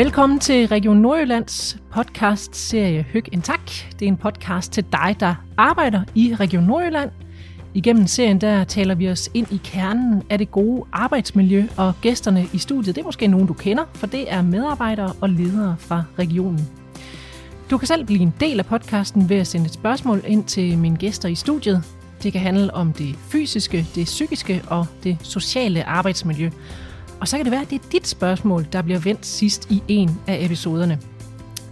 Velkommen til Region Nordjyllands podcast-serie Høg en Tak. Det er en podcast til dig, der arbejder i Region Nordjylland. Igennem serien der taler vi os ind i kernen af det gode arbejdsmiljø, og gæsterne i studiet, det er måske nogen, du kender, for det er medarbejdere og ledere fra regionen. Du kan selv blive en del af podcasten ved at sende et spørgsmål ind til mine gæster i studiet. Det kan handle om det fysiske, det psykiske og det sociale arbejdsmiljø. Og så kan det være, at det er dit spørgsmål, der bliver vendt sidst i en af episoderne.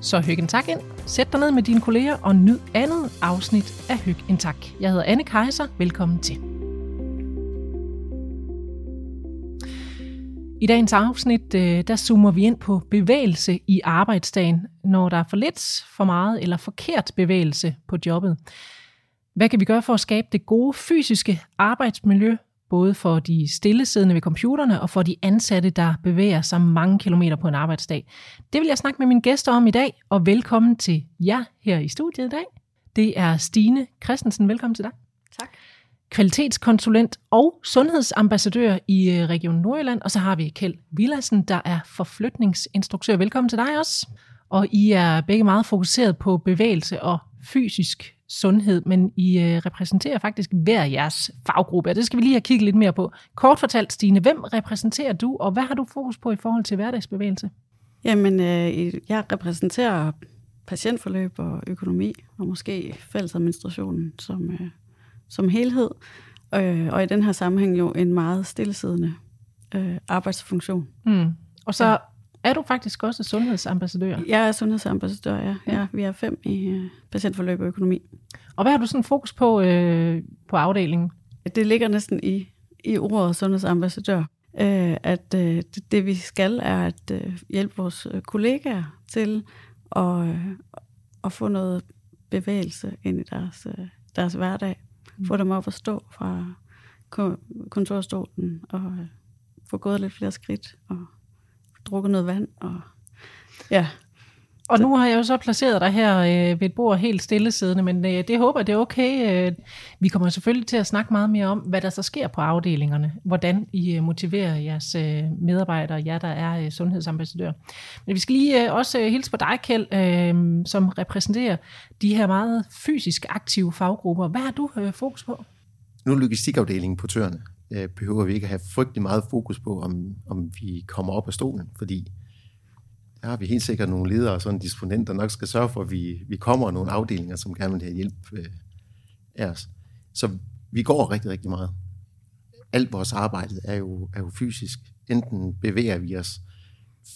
Så hyg en tak ind, sæt dig ned med dine kolleger og nyd andet afsnit af Hyg en tak. Jeg hedder Anne Kaiser, velkommen til. I dagens afsnit, øh, der zoomer vi ind på bevægelse i arbejdsdagen, når der er for lidt, for meget eller forkert bevægelse på jobbet. Hvad kan vi gøre for at skabe det gode fysiske arbejdsmiljø, både for de stillesiddende ved computerne og for de ansatte, der bevæger sig mange kilometer på en arbejdsdag. Det vil jeg snakke med mine gæster om i dag, og velkommen til jer her i studiet i dag. Det er Stine Christensen. Velkommen til dig. Tak. Kvalitetskonsulent og sundhedsambassadør i øh, Region Nordjylland. Og så har vi Kjeld Villassen, der er forflytningsinstruktør. Velkommen til dig også. Og I er begge meget fokuseret på bevægelse og fysisk sundhed, men I øh, repræsenterer faktisk hver jeres faggruppe, og det skal vi lige have kigget lidt mere på. Kort fortalt, Stine, hvem repræsenterer du, og hvad har du fokus på i forhold til hverdagsbevægelse? Jamen, øh, jeg repræsenterer patientforløb og økonomi, og måske fællesadministrationen som, øh, som helhed, øh, og i den her sammenhæng jo en meget stillesiddende øh, arbejdsfunktion. Mm. Og så ja. Er du faktisk også sundhedsambassadør? Jeg er sundhedsambassadør, ja. ja. vi er fem i uh, patientforløb og økonomi. Og hvad har du sådan fokus på øh, på afdelingen? Det ligger næsten i, i ordet sundhedsambassadør. Øh, at øh, det, det vi skal er at øh, hjælpe vores kollegaer til at, øh, at få noget bevægelse ind i deres, øh, deres hverdag. Mm. Få dem op at stå fra kontorstolen og øh, få gået lidt flere skridt og drukket noget vand. Og, ja. Og nu har jeg jo så placeret dig her øh, ved et bord helt stillesiddende, men øh, det håber det er okay. Øh, vi kommer selvfølgelig til at snakke meget mere om, hvad der så sker på afdelingerne, hvordan I øh, motiverer jeres øh, medarbejdere, jer der er øh, sundhedsambassadør. Men vi skal lige øh, også øh, hilse på dig, Kjeld, øh, som repræsenterer de her meget fysisk aktive faggrupper. Hvad har du øh, fokus på? Nu er logistikafdelingen på tøerne øh, behøver vi ikke at have frygtelig meget fokus på, om, om vi kommer op af stolen, fordi der har vi helt sikkert nogle ledere og sådan disponenter, der nok skal sørge for, at vi, vi kommer nogle afdelinger, som gerne vil have hjælp øh, af os. Så vi går rigtig, rigtig meget. Alt vores arbejde er jo, er jo fysisk. Enten bevæger vi os,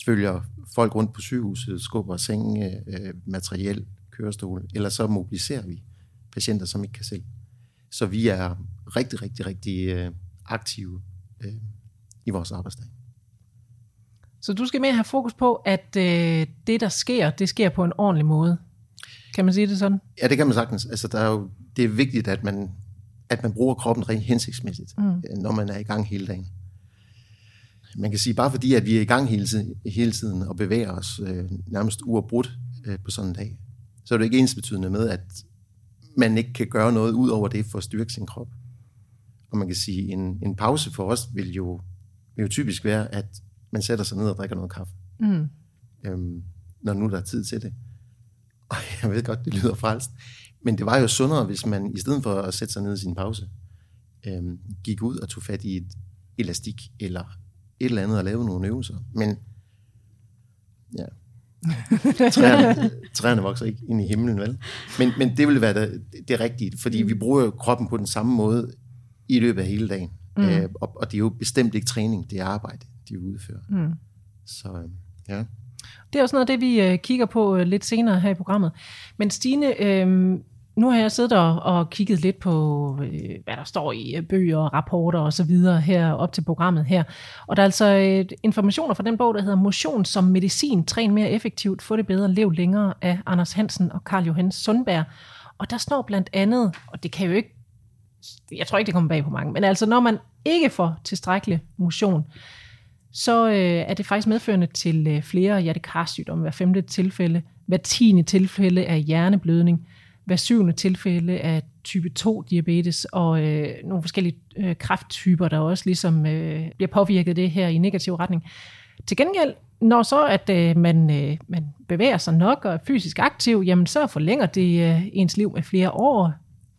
følger folk rundt på sygehuset, skubber senge, øh, materiel, kørestol, eller så mobiliserer vi patienter, som ikke kan selv. Så vi er rigtig, rigtig, rigtig øh, aktive øh, i vores arbejdsdag. Så du skal mere have fokus på, at øh, det, der sker, det sker på en ordentlig måde. Kan man sige det sådan? Ja, det kan man sagtens. Altså, der er jo, det er vigtigt, at man, at man bruger kroppen rent hensigtsmæssigt, mm. Når man er i gang hele dagen. Man kan sige, bare fordi at vi er i gang hele tiden, hele tiden og bevæger os øh, nærmest uafbrudt øh, på sådan en dag, så er det ikke ens betydende med, at man ikke kan gøre noget ud over det for at styrke sin krop. Og man kan sige, en, en pause for os vil jo, vil jo typisk være, at man sætter sig ned og drikker noget kaffe. Mm. Øhm, når nu der er tid til det. Og jeg ved godt, det lyder frelst. Men det var jo sundere, hvis man i stedet for at sætte sig ned i sin pause, øhm, gik ud og tog fat i et elastik eller et eller andet og lavede nogle øvelser. Men ja, træerne, træerne vokser ikke ind i himlen, vel? Men, men det vil være det, det rigtige, fordi vi bruger kroppen på den samme måde i løbet af hele dagen. Mm. Øh, og, og det er jo bestemt ikke træning, det er arbejde, de udfører. Mm. Så øh, ja. Det er også noget af det, vi øh, kigger på øh, lidt senere her i programmet. Men Stine, øh, nu har jeg siddet og, og kigget lidt på, øh, hvad der står i bøger, rapporter og så videre her op til programmet her. Og der er altså øh, informationer fra den bog, der hedder Motion som medicin, træn mere effektivt, få det bedre, lev længere af Anders Hansen og Karl Johannes Sundberg. Og der står blandt andet, og det kan jo ikke jeg tror ikke, det kommer bag på mange, men altså når man ikke får tilstrækkelig motion, så øh, er det faktisk medførende til øh, flere hjertekarsygdomme. Hver femte tilfælde, hver tiende tilfælde af hjerneblødning, hver syvende tilfælde af type 2 diabetes og øh, nogle forskellige øh, krafttyper, der også ligesom øh, bliver påvirket det her i negativ retning. Til gengæld når så at øh, man, øh, man bevæger sig nok og er fysisk aktiv, jamen så forlænger det øh, ens liv med flere år,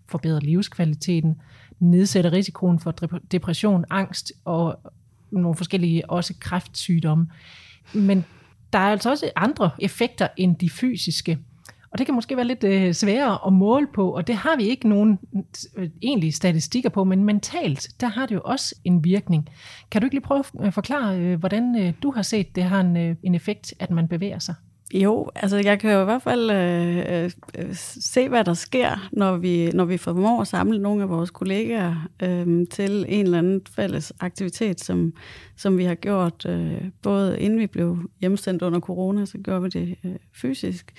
forbedrer livskvaliteten, nedsætter risikoen for depression, angst og nogle forskellige også kræftsygdomme. Men der er altså også andre effekter end de fysiske. Og det kan måske være lidt øh, sværere at måle på, og det har vi ikke nogen øh, egentlige statistikker på, men mentalt, der har det jo også en virkning. Kan du ikke lige prøve at forklare, øh, hvordan øh, du har set, det har en, øh, en effekt, at man bevæger sig? Jo, altså jeg kan jo i hvert fald øh, øh, se, hvad der sker, når vi, når vi formår at samle nogle af vores kollegaer øh, til en eller anden fælles aktivitet, som, som vi har gjort, øh, både inden vi blev hjemsendt under corona, så gjorde vi det øh, fysisk,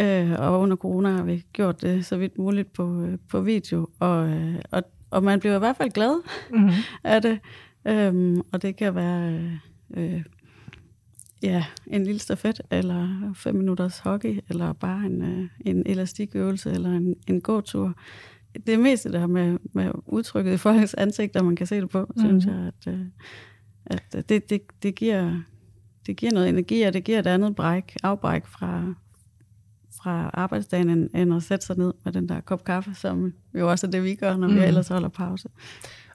øh, og under corona har vi gjort det så vidt muligt på, øh, på video, og, øh, og, og man bliver i hvert fald glad mm-hmm. af det, øh, og det kan være... Øh, ja, en lille stafet, eller fem minutters hockey, eller bare en, øh, en elastikøvelse, eller en, en gåtur. Det er mest det der med, med udtrykket i folks ansigter, man kan se det på, mm. synes jeg, at, øh, at det, det, det, giver, det giver noget energi, og det giver et andet bræk, afbræk fra, fra arbejdsdagen, end, end at sætte sig ned med den der kop kaffe, som jo også er det, vi gør, når mm. vi ellers holder pause.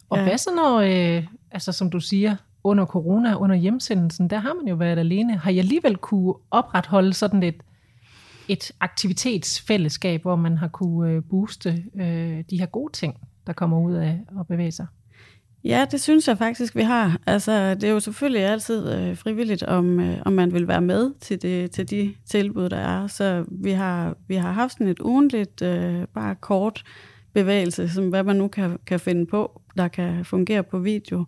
Og ja. hvad så når, øh, altså som du siger, under corona, under hjemsendelsen, der har man jo været alene. Har jeg alligevel kunne opretholde sådan et, et aktivitetsfællesskab, hvor man har kunne øh, booste øh, de her gode ting, der kommer ud af at bevæge sig? Ja, det synes jeg faktisk, vi har. Altså, det er jo selvfølgelig altid øh, frivilligt, om, øh, om man vil være med til, det, til de tilbud, der er. Så vi har, vi har haft sådan et ugentligt, øh, bare kort bevægelse, som hvad man nu kan, kan finde på, der kan fungere på video.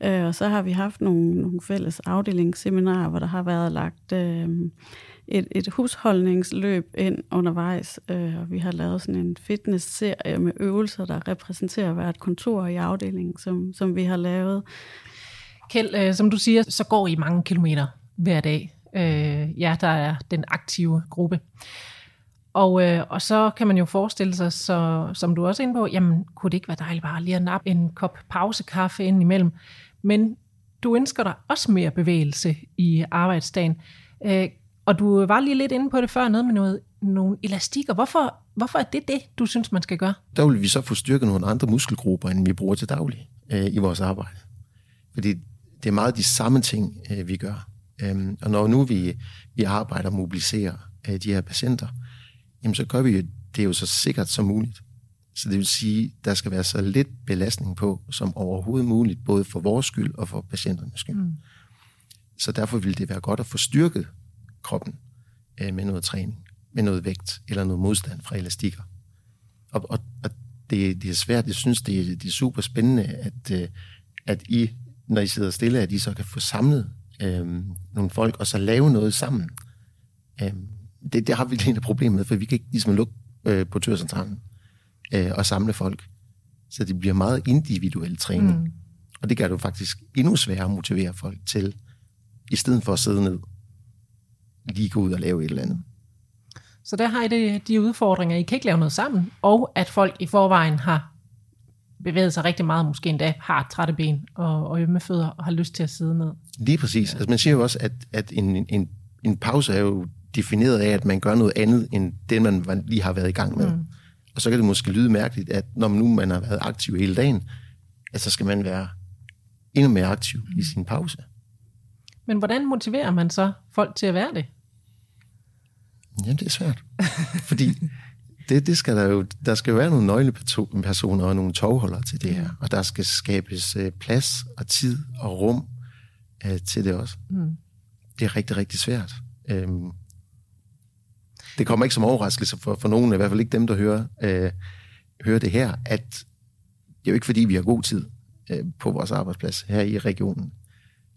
Øh, og så har vi haft nogle, nogle fælles afdelingsseminarer, hvor der har været lagt øh, et, et husholdningsløb ind undervejs, øh, og vi har lavet sådan en fitnessserie med øvelser, der repræsenterer hvert kontor i afdelingen, som, som vi har lavet. Kjeld, øh, som du siger, så går I mange kilometer hver dag. Øh, ja, der er den aktive gruppe. Og, øh, og så kan man jo forestille sig, så, som du også er inde på, jamen kunne det ikke være dejligt bare lige at nappe en kop pausekaffe ind imellem? Men du ønsker dig også mere bevægelse i arbejdsdagen. Øh, og du var lige lidt inde på det før, noget med noget, nogle elastikker. Hvorfor, hvorfor er det det, du synes, man skal gøre? Der vil vi så få styrket nogle andre muskelgrupper, end vi bruger til daglig øh, i vores arbejde. Fordi det er meget de samme ting, øh, vi gør. Øhm, og når nu vi, vi arbejder og mobiliserer øh, de her patienter, jamen så gør vi det jo så sikkert som muligt. Så det vil sige, der skal være så lidt belastning på, som overhovedet muligt, både for vores skyld og for patienternes skyld. Mm. Så derfor vil det være godt at få styrket kroppen øh, med noget træning, med noget vægt eller noget modstand fra elastikker. Og, og, og det, det er svært. Jeg synes, det er, det er super spændende, at, øh, at I, når I sidder stille, at I så kan få samlet øh, nogle folk, og så lave noget sammen. Øh, det, det har vi lidt et problem med, for vi kan ikke ligesom lukke øh, på tørcentralen øh, og samle folk. Så det bliver meget individuel træning. Mm. Og det gør det faktisk endnu sværere at motivere folk til, i stedet for at sidde ned, lige gå ud og lave et eller andet. Så der har I det, de udfordringer, I kan ikke lave noget sammen, og at folk i forvejen har bevæget sig rigtig meget, måske endda har trætte ben og, og ømme fødder, og har lyst til at sidde ned. Lige præcis. Altså man siger jo også, at, at en, en, en pause er jo defineret af, at man gør noget andet, end det, man lige har været i gang med. Mm. Og så kan det måske lyde mærkeligt, at når nu man har været aktiv hele dagen, at så skal man være endnu mere aktiv i sin pause. Men hvordan motiverer man så folk til at være det? Jamen, det er svært. Fordi det, det skal der, jo, der skal jo være nogle nøglepersoner og nogle tovholdere til det her. Og der skal skabes øh, plads og tid og rum uh, til det også. Mm. Det er rigtig, rigtig svært. Um, det kommer ikke som overraskelse for, for nogen, i hvert fald ikke dem, der hører, øh, hører det her, at det er jo ikke fordi, vi har god tid øh, på vores arbejdsplads her i regionen.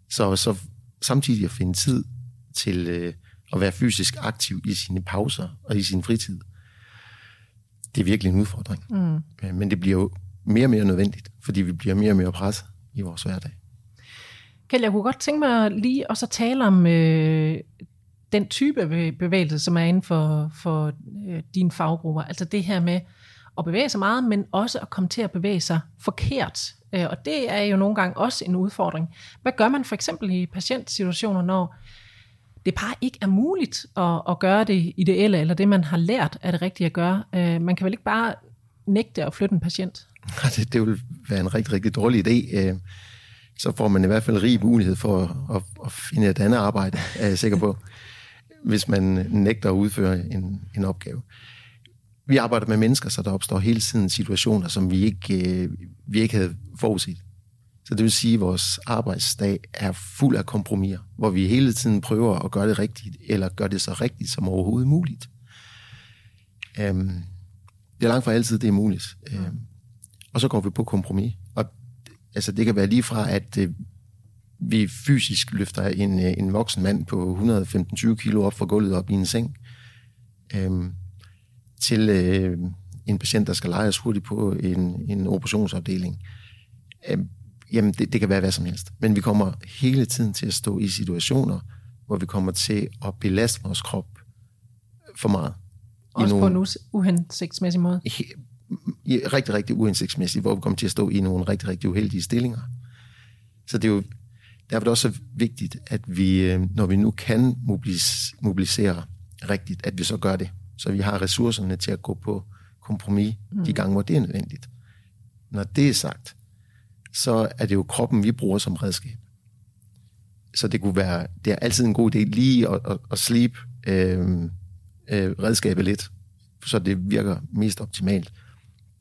Så, så samtidig at finde tid til øh, at være fysisk aktiv i sine pauser og i sin fritid, det er virkelig en udfordring. Mm. Øh, men det bliver jo mere og mere nødvendigt, fordi vi bliver mere og mere presset i vores hverdag. Kjell, jeg kunne godt tænke mig lige at så tale om øh, den type bevægelse, som er inden for, for øh, dine faggrupper. Altså det her med at bevæge sig meget, men også at komme til at bevæge sig forkert. Øh, og det er jo nogle gange også en udfordring. Hvad gør man for eksempel i patientsituationer, når det bare ikke er muligt at, at gøre det ideelle, eller det, man har lært, er det rigtige at gøre. Øh, man kan vel ikke bare nægte at flytte en patient? Det, det vil være en rigtig, rigtig dårlig idé. Øh, så får man i hvert fald rig mulighed for at, at, at finde et andet arbejde, er jeg sikker på, hvis man nægter at udføre en, en opgave. Vi arbejder med mennesker, så der opstår hele tiden situationer, som vi ikke, øh, vi ikke havde forudset. Så det vil sige, at vores arbejdsdag er fuld af kompromiser, hvor vi hele tiden prøver at gøre det rigtigt, eller gøre det så rigtigt som overhovedet muligt. Øhm, det er langt fra altid, det er muligt. Øhm, og så går vi på kompromis. Og altså, det kan være lige fra, at øh, vi fysisk løfter en, uh, en voksen mand på 115-20 kilo op fra gulvet op i en seng, um, til uh, en patient, der skal lejes hurtigt på en, en operationsafdeling. Um, Jamen, det, det kan være hvad som helst. Men vi kommer hele tiden til at stå i situationer, hvor vi kommer til at belaste vores krop for meget. Også nogle, på en uhensigtsmæssig måde? I, rigtig, rigtig uhensigtsmæssigt, hvor vi kommer til at stå i nogle rigtig, rigtig uheldige stillinger. Så det er jo derfor er det også vigtigt, at vi, øh, når vi nu kan mobilis, mobilisere rigtigt, at vi så gør det. Så vi har ressourcerne til at gå på kompromis mm. de gange, hvor det er nødvendigt. Når det er sagt, så er det jo kroppen, vi bruger som redskab. Så det kunne være, det er altid en god idé lige at, at, at slibe øh, øh, redskabet lidt, så det virker mest optimalt.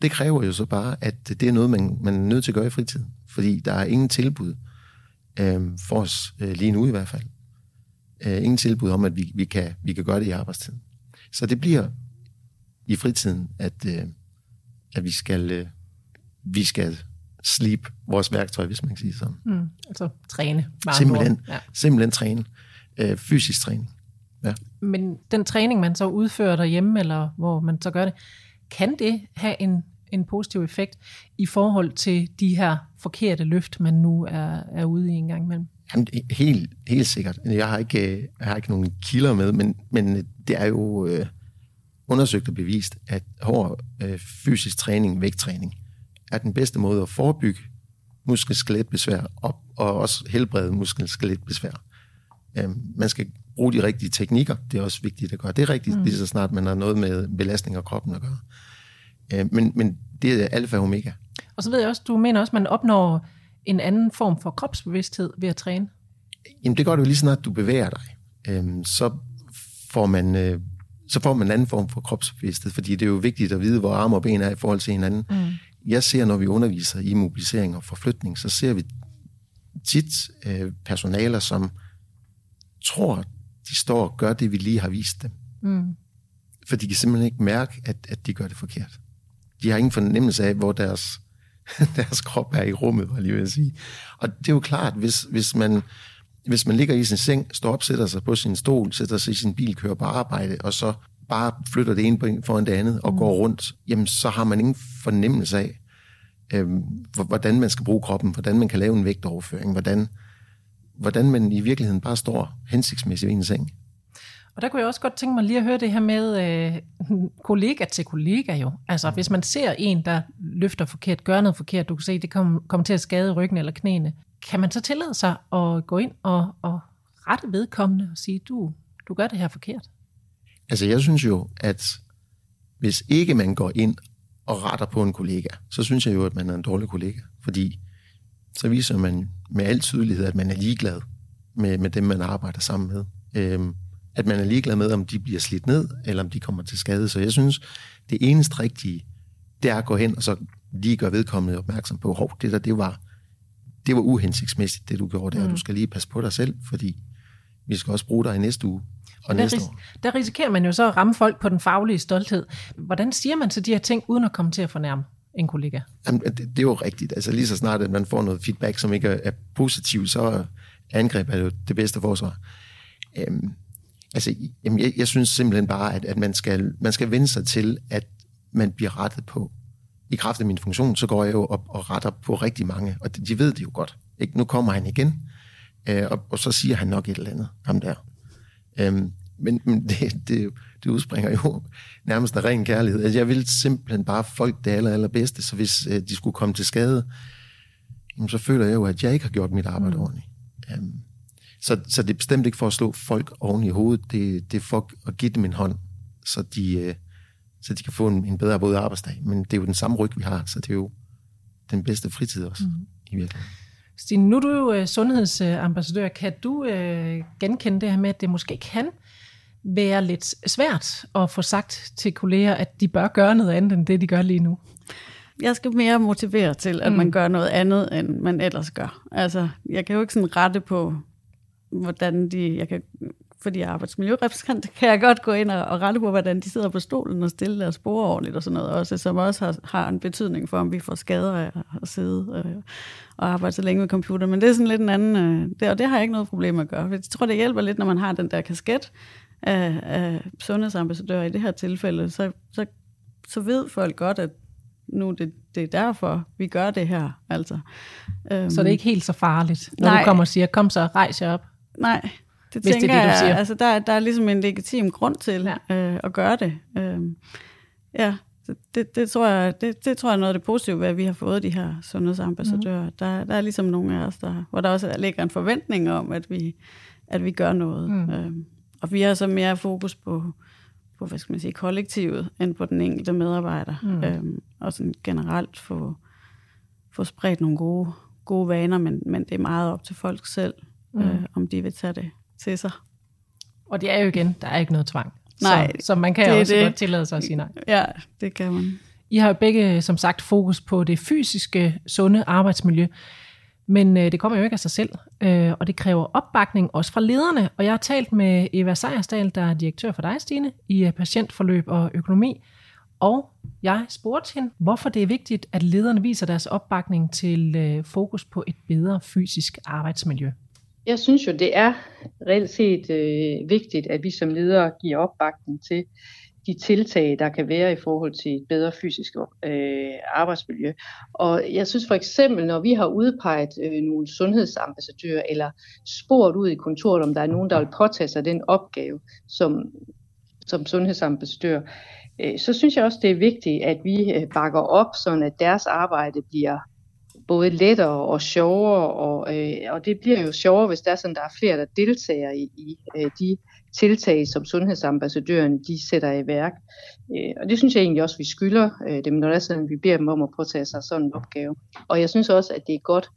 Det kræver jo så bare, at det er noget, man, man er nødt til at gøre i fritiden, fordi der er ingen tilbud øh, for os, øh, lige nu i hvert fald. Øh, ingen tilbud om, at vi, vi, kan, vi kan gøre det i arbejdstiden. Så det bliver i fritiden, at, øh, at vi skal, øh, vi skal sleep vores værktøj, hvis man kan sige sådan. Mm, altså træne. Simpelthen, ja. simpelthen træne. Øh, fysisk træning. Ja. Men den træning, man så udfører derhjemme, eller hvor man så gør det, kan det have en, en positiv effekt i forhold til de her forkerte løft, man nu er, er ude i en gang imellem? Jamen, helt, helt sikkert. Jeg har ikke, jeg har ikke nogen kilder med, men, men det er jo øh, undersøgt og bevist, at hård øh, fysisk træning, vægttræning, er den bedste måde at forebygge muskelskeletbesvær og, og også helbrede muskelskeletbesvær. Øhm, man skal bruge de rigtige teknikker. Det er også vigtigt at gøre det rigtigt, mm. lige så snart man har noget med belastning af kroppen at gøre. Øhm, men, men det er alfa og omega. Og så ved jeg også, du mener også, at man opnår en anden form for kropsbevidsthed ved at træne? Jamen det gør du lige snart, du bevæger dig. Øhm, så får man... Øh, så får man en anden form for kropsbevidsthed, fordi det er jo vigtigt at vide, hvor arme og ben er i forhold til hinanden. Mm jeg ser, når vi underviser i mobilisering og forflytning, så ser vi tit øh, personaler, som tror, de står og gør det, vi lige har vist dem. Mm. For de kan simpelthen ikke mærke, at, at de gør det forkert. De har ingen fornemmelse af, hvor deres, deres krop er i rummet, var lige vil sige. Og det er jo klart, hvis, hvis man hvis man ligger i sin seng, står op, sætter sig på sin stol, sætter sig i sin bil, kører på arbejde, og så bare flytter det ene foran det andet og mm. går rundt, jamen så har man ingen fornemmelse af, øh, hvordan man skal bruge kroppen, hvordan man kan lave en vægtoverføring, hvordan, hvordan man i virkeligheden bare står hensigtsmæssigt i en seng. Og der kunne jeg også godt tænke mig lige at høre det her med øh, kollega til kollega jo. Altså hvis man ser en, der løfter forkert, gør noget forkert, du kan se, det kommer kom til at skade ryggen eller knæene. Kan man så tillade sig at gå ind og, og rette vedkommende og sige, du, du gør det her forkert? Altså jeg synes jo, at hvis ikke man går ind og retter på en kollega, så synes jeg jo, at man er en dårlig kollega. Fordi så viser man med al tydelighed, at man er ligeglad med, med dem, man arbejder sammen med. Øhm, at man er ligeglad med, om de bliver slidt ned, eller om de kommer til skade. Så jeg synes, det eneste rigtige, det er at gå hen og så lige gøre vedkommende opmærksom på, hov, det der, det var, det var uhensigtsmæssigt, det du gjorde der. Mm. Du skal lige passe på dig selv, fordi vi skal også bruge dig i næste uge og der, ris- der risikerer man jo så at ramme folk på den faglige stolthed. Hvordan siger man så de her ting, uden at komme til at fornærme en kollega? Jamen, det, det er jo rigtigt. Altså lige så snart, at man får noget feedback, som ikke er, er positivt, så angreb er jo det bedste forsvar. Øhm, altså, jamen, jeg, jeg synes simpelthen bare, at, at man, skal, man skal vende sig til, at man bliver rettet på. I kraft af min funktion, så går jeg jo op og retter på rigtig mange, og de, de ved det jo godt. Ikke? Nu kommer han igen, øh, og, og så siger han nok et eller andet, ham der. Øhm, men men det, det, det udspringer jo nærmest af ren kærlighed. Altså, jeg vil simpelthen bare folk det aller, allerbedste, så hvis øh, de skulle komme til skade, jamen, så føler jeg jo, at jeg ikke har gjort mit arbejde mm. ordentligt. Øhm, Så, så det er bestemt ikke for at slå folk oven i hovedet, det, det er for at give dem en hånd, så de, øh, så de kan få en, en bedre både arbejdsdag. Men det er jo den samme ryg, vi har, så det er jo den bedste fritid også, mm. i virkeligheden. Stine, nu er du jo uh, sundhedsambassadør. Kan du uh, genkende det her med, at det måske kan være lidt svært at få sagt til kolleger, at de bør gøre noget andet end det, de gør lige nu? Jeg skal mere motivere til, at mm. man gør noget andet, end man ellers gør. Altså, jeg kan jo ikke sådan rette på, hvordan de... Jeg kan, fordi jeg er arbejdsmiljørepræsentant, kan jeg godt gå ind og, og rette på, hvordan de sidder på stolen og stille deres spore ordentligt og sådan noget også, som også har, har en betydning for, om vi får skader af at sidde øh, og arbejde så længe med computer. Men det er sådan lidt en anden... Øh, det, og det har jeg ikke noget problem at gøre. Jeg tror, det hjælper lidt, når man har den der kasket af, af sundhedsambassadører i det her tilfælde, så, så, så ved folk godt, at nu det, det er derfor, vi gør det her. Altså. Øhm, så det er ikke helt så farligt, når nej, du kommer og siger, kom så, rejs jer op. Nej, det Hvis tænker det er det, du siger. jeg. Altså, der, der er ligesom en legitim grund til ja. øh, at gøre det. Øhm, ja, det, det, tror jeg, det, det tror jeg er noget af det positive ved, at vi har fået de her sundhedsambassadører. Mm. Der, der er ligesom nogle af os, der, hvor der også ligger en forventning om, at vi, at vi gør noget. Mm. Øhm, og vi har så mere fokus på, på hvad skal man sige, kollektivet, end på den enkelte medarbejder. Mm. Øhm, og sådan generelt få, få spredt nogle gode, gode vaner, men, men det er meget op til folk selv, mm. øh, om de vil tage det til sig. Og det er jo igen, der er ikke noget tvang. Nej, så, så man kan det, også det. godt tillade sig at sige nej. Ja, det kan man. I har jo begge, som sagt, fokus på det fysiske, sunde arbejdsmiljø. Men øh, det kommer jo ikke af sig selv, øh, og det kræver opbakning også fra lederne. Og jeg har talt med Eva Sejersdal, der er direktør for dig, Stine, i øh, patientforløb og økonomi. Og jeg spurgte hende, hvorfor det er vigtigt, at lederne viser deres opbakning til øh, fokus på et bedre fysisk arbejdsmiljø. Jeg synes jo, det er reelt set øh, vigtigt, at vi som ledere giver opbakning til de tiltag, der kan være i forhold til et bedre fysisk øh, arbejdsmiljø. Og jeg synes for eksempel, når vi har udpeget øh, nogle sundhedsambassadører, eller spurgt ud i kontoret, om der er nogen, der vil påtage sig den opgave som, som sundhedsambassadør, øh, så synes jeg også, det er vigtigt, at vi øh, bakker op, sådan at deres arbejde bliver både lettere og sjovere, og, øh, og det bliver jo sjovere, hvis der er sådan, der er flere, der deltager i, i øh, de tiltag, som sundhedsambassadøren de sætter i værk. Øh, og det synes jeg egentlig også, vi skylder øh, dem, når det er sådan, vi beder dem om at påtage sig sådan en opgave. Og jeg synes også, at det er godt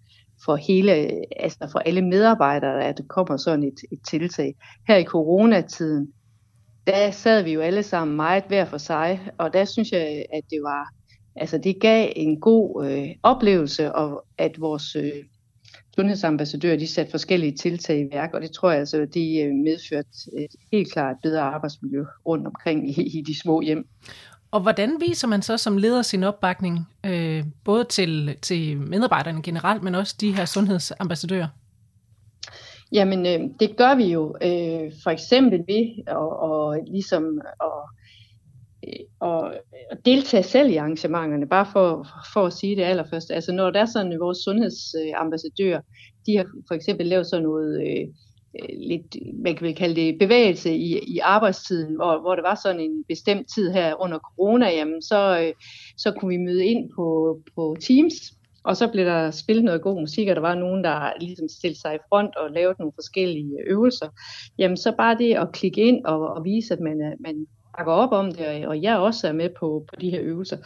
for hele, altså for alle medarbejdere, at der kommer sådan et, et tiltag. Her i coronatiden, der sad vi jo alle sammen meget hver for sig, og der synes jeg, at det var, altså det gav en god øh, oplevelse, og at vores øh, sundhedsambassadører, de satte forskellige tiltag i værk, og det tror jeg altså, de øh, medførte et helt klart bedre arbejdsmiljø rundt omkring i, i de små hjem. Og hvordan viser man så som leder sin opbakning, øh, både til, til medarbejderne generelt, men også de her sundhedsambassadører? Jamen, øh, det gør vi jo øh, for eksempel ved at og ligesom at Øh, og, og deltage selv i arrangementerne, bare for, for at sige det allerførst. Altså når der er sådan, vores sundhedsambassadører, de har for eksempel lavet sådan noget øh, øh lidt, man kan vel kalde det bevægelse i, i arbejdstiden, hvor, hvor det var sådan en bestemt tid her under corona, jamen så, øh, så kunne vi møde ind på, på Teams, og så blev der spillet noget god musik, og der var nogen, der ligesom stillede sig i front og lavede nogle forskellige øvelser. Jamen så bare det at klikke ind og, og vise, at man, er, man bakker op om det, og jeg også er med på, på de her øvelser.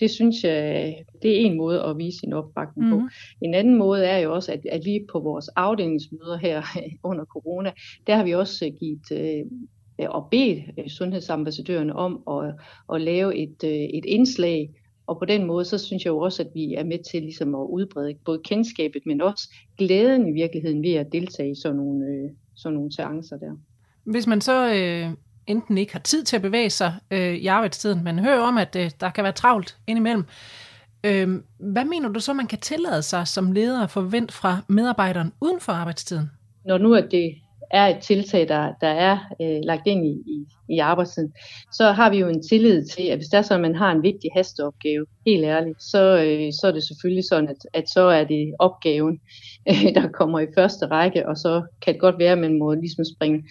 Det synes jeg, det er en måde at vise sin opbakning mm. på. Mhm. En anden måde er jo også, at, at vi på vores afdelingsmøder her under corona, der har vi også givet øh, og bedt øh, sundhedsambassadørerne om at, at lave et, øh, et indslag, og på den måde, så synes jeg jo også, at vi er med til ligesom at udbrede både kendskabet, men også glæden i virkeligheden ved at deltage i sådan nogle, øh, sådan nogle seancer der. Hvis man så øh, enten ikke har tid til at bevæge sig øh, i arbejdstiden, man hører om, at øh, der kan være travlt indimellem. Øh, hvad mener du så, man kan tillade sig som leder at forvente fra medarbejderen uden for arbejdstiden? Når nu at det er et tiltag, der, der er øh, lagt ind i, i, i arbejdstiden, så har vi jo en tillid til, at hvis der så, at man har en vigtig hasteopgave, helt ærligt, så, øh, så er det selvfølgelig sådan, at, at så er det opgaven, øh, der kommer i første række, og så kan det godt være, at man må ligesom springe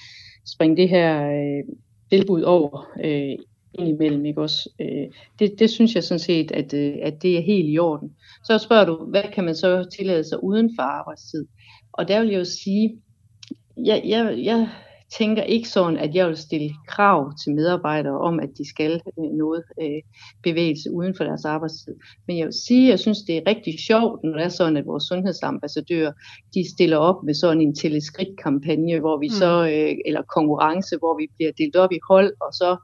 springe det her øh, tilbud over øh, indimellem. Ikke også? Øh, det, det synes jeg sådan set, at, øh, at det er helt i orden. Så spørger du, hvad kan man så tillade sig uden for arbejdstid? Og der vil jeg jo sige, jeg, jeg, jeg tænker ikke sådan, at jeg vil stille krav til medarbejdere om, at de skal øh, noget øh, bevægelse uden for deres arbejdstid. Men jeg vil sige, at jeg synes, det er rigtig sjovt, når det er sådan, at vores sundhedsambassadører, de stiller op med sådan en teleskridt-kampagne, hvor vi mm. så, øh, eller konkurrence, hvor vi bliver delt op i hold, og så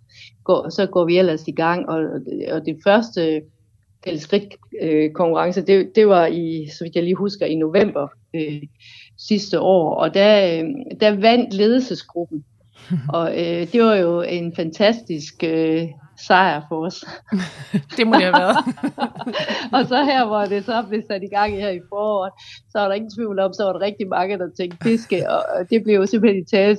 går, så går vi ellers i gang. Og, og det første teleskridt øh, konkurrence, det, det var i, så vidt jeg lige husker, i november øh, sidste år, og der, øh, der vandt ledelsesgruppen. Og øh, det var jo en fantastisk øh, sejr for os. det må det have været. og så her, hvor det så blev sat i gang her i foråret, så var der ingen tvivl om, så var der rigtig mange, der tænkte, det skal, og det blev jo simpelthen i tale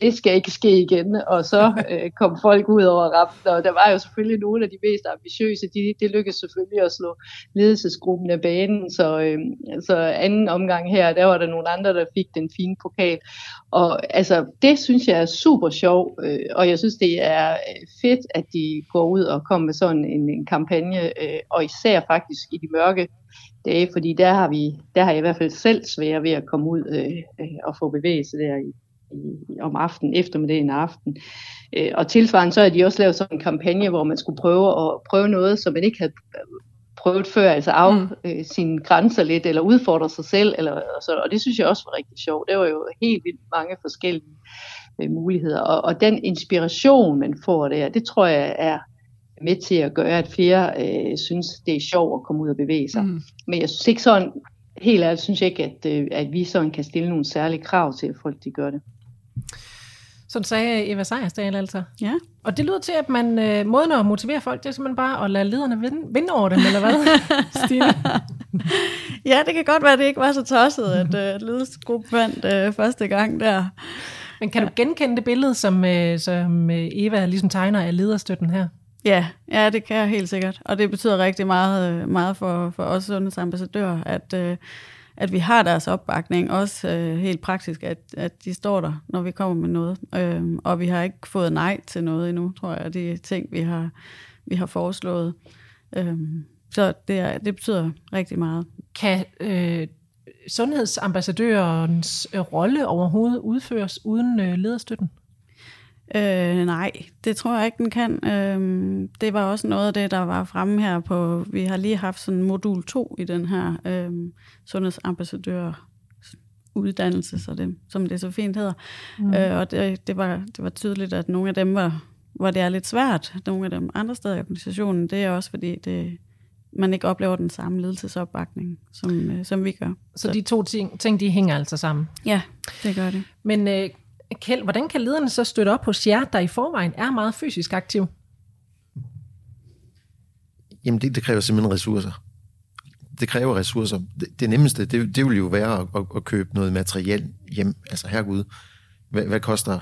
det skal ikke ske igen, og så øh, kom folk ud over rampen, og der var jo selvfølgelig nogle af de mest ambitiøse, de, det lykkedes selvfølgelig at slå ledelsesgruppen af banen, så, øh, så anden omgang her, der var der nogle andre, der fik den fine pokal, og altså, det synes jeg er super sjov, øh, og jeg synes, det er øh, fedt, at de går ud og kommer med sådan en, en kampagne, øh, og især faktisk i de mørke dage, fordi der har vi, der har jeg i hvert fald selv svært ved at komme ud øh, øh, og få bevægelse der i, i, om aftenen, eftermiddagen og aften. Øh, og tilsvarende så har de også lavet sådan en kampagne, hvor man skulle prøve at prøve noget, som man ikke havde prøvet før, altså af mm. øh, sine grænser lidt, eller udfordre sig selv, eller, og, så, og det synes jeg også var rigtig sjovt. Det var jo helt vildt mange forskellige øh, muligheder, og, og den inspiration, man får der, det tror jeg er med til at gøre, at flere øh, synes, det er sjovt at komme ud og bevæge sig. Mm. Men jeg synes ikke sådan, helt ærligt synes jeg ikke, at, øh, at vi sådan kan stille nogle særlige krav til, at folk de gør det. Sådan sagde Eva Sejersdal altså. Ja. Og det lyder til, at man, øh, måden at motivere folk, det er simpelthen bare at lade lederne vinde, vinde over dem, eller hvad, Stine? ja, det kan godt være, at det ikke var så tosset, at øh, ledelsesgruppen vandt øh, første gang der. Men kan du genkende det billede, som, øh, som øh, Eva ligesom tegner af lederstøtten her? Ja, ja, det kan jeg helt sikkert. Og det betyder rigtig meget, øh, meget for, for os sundhedsambassadører, at, øh, at vi har deres opbakning, også øh, helt praktisk, at, at de står der, når vi kommer med noget. Øh, og vi har ikke fået nej til noget endnu, tror jeg, de ting, vi har, vi har foreslået. Øh, så det, er, det betyder rigtig meget. Kan øh, sundhedsambassadørens øh, rolle overhovedet udføres uden øh, lederstøtten? Øh, nej, det tror jeg ikke, den kan. Øh, det var også noget af det, der var fremme her på, vi har lige haft sådan modul 2 i den her øh, sundhedsambassadør uddannelse, så det, som det så fint hedder. Mm. Øh, og det, det, var, det var tydeligt, at nogle af dem var, hvor det er lidt svært, nogle af dem andre steder i organisationen, det er også fordi, det, man ikke oplever den samme ledelsesopbakning, som, øh, som vi gør. Så, så de to ting, ting, de hænger altså sammen? Ja, det gør det. Men øh, Kjeld, hvordan kan lederne så støtte op hos jer, der i forvejen er meget fysisk aktiv? Jamen det, det kræver simpelthen ressourcer. Det kræver ressourcer. Det, det nemmeste, det, det vil jo være at, at, at købe noget materiel hjem. Altså herregud, hvad, hvad koster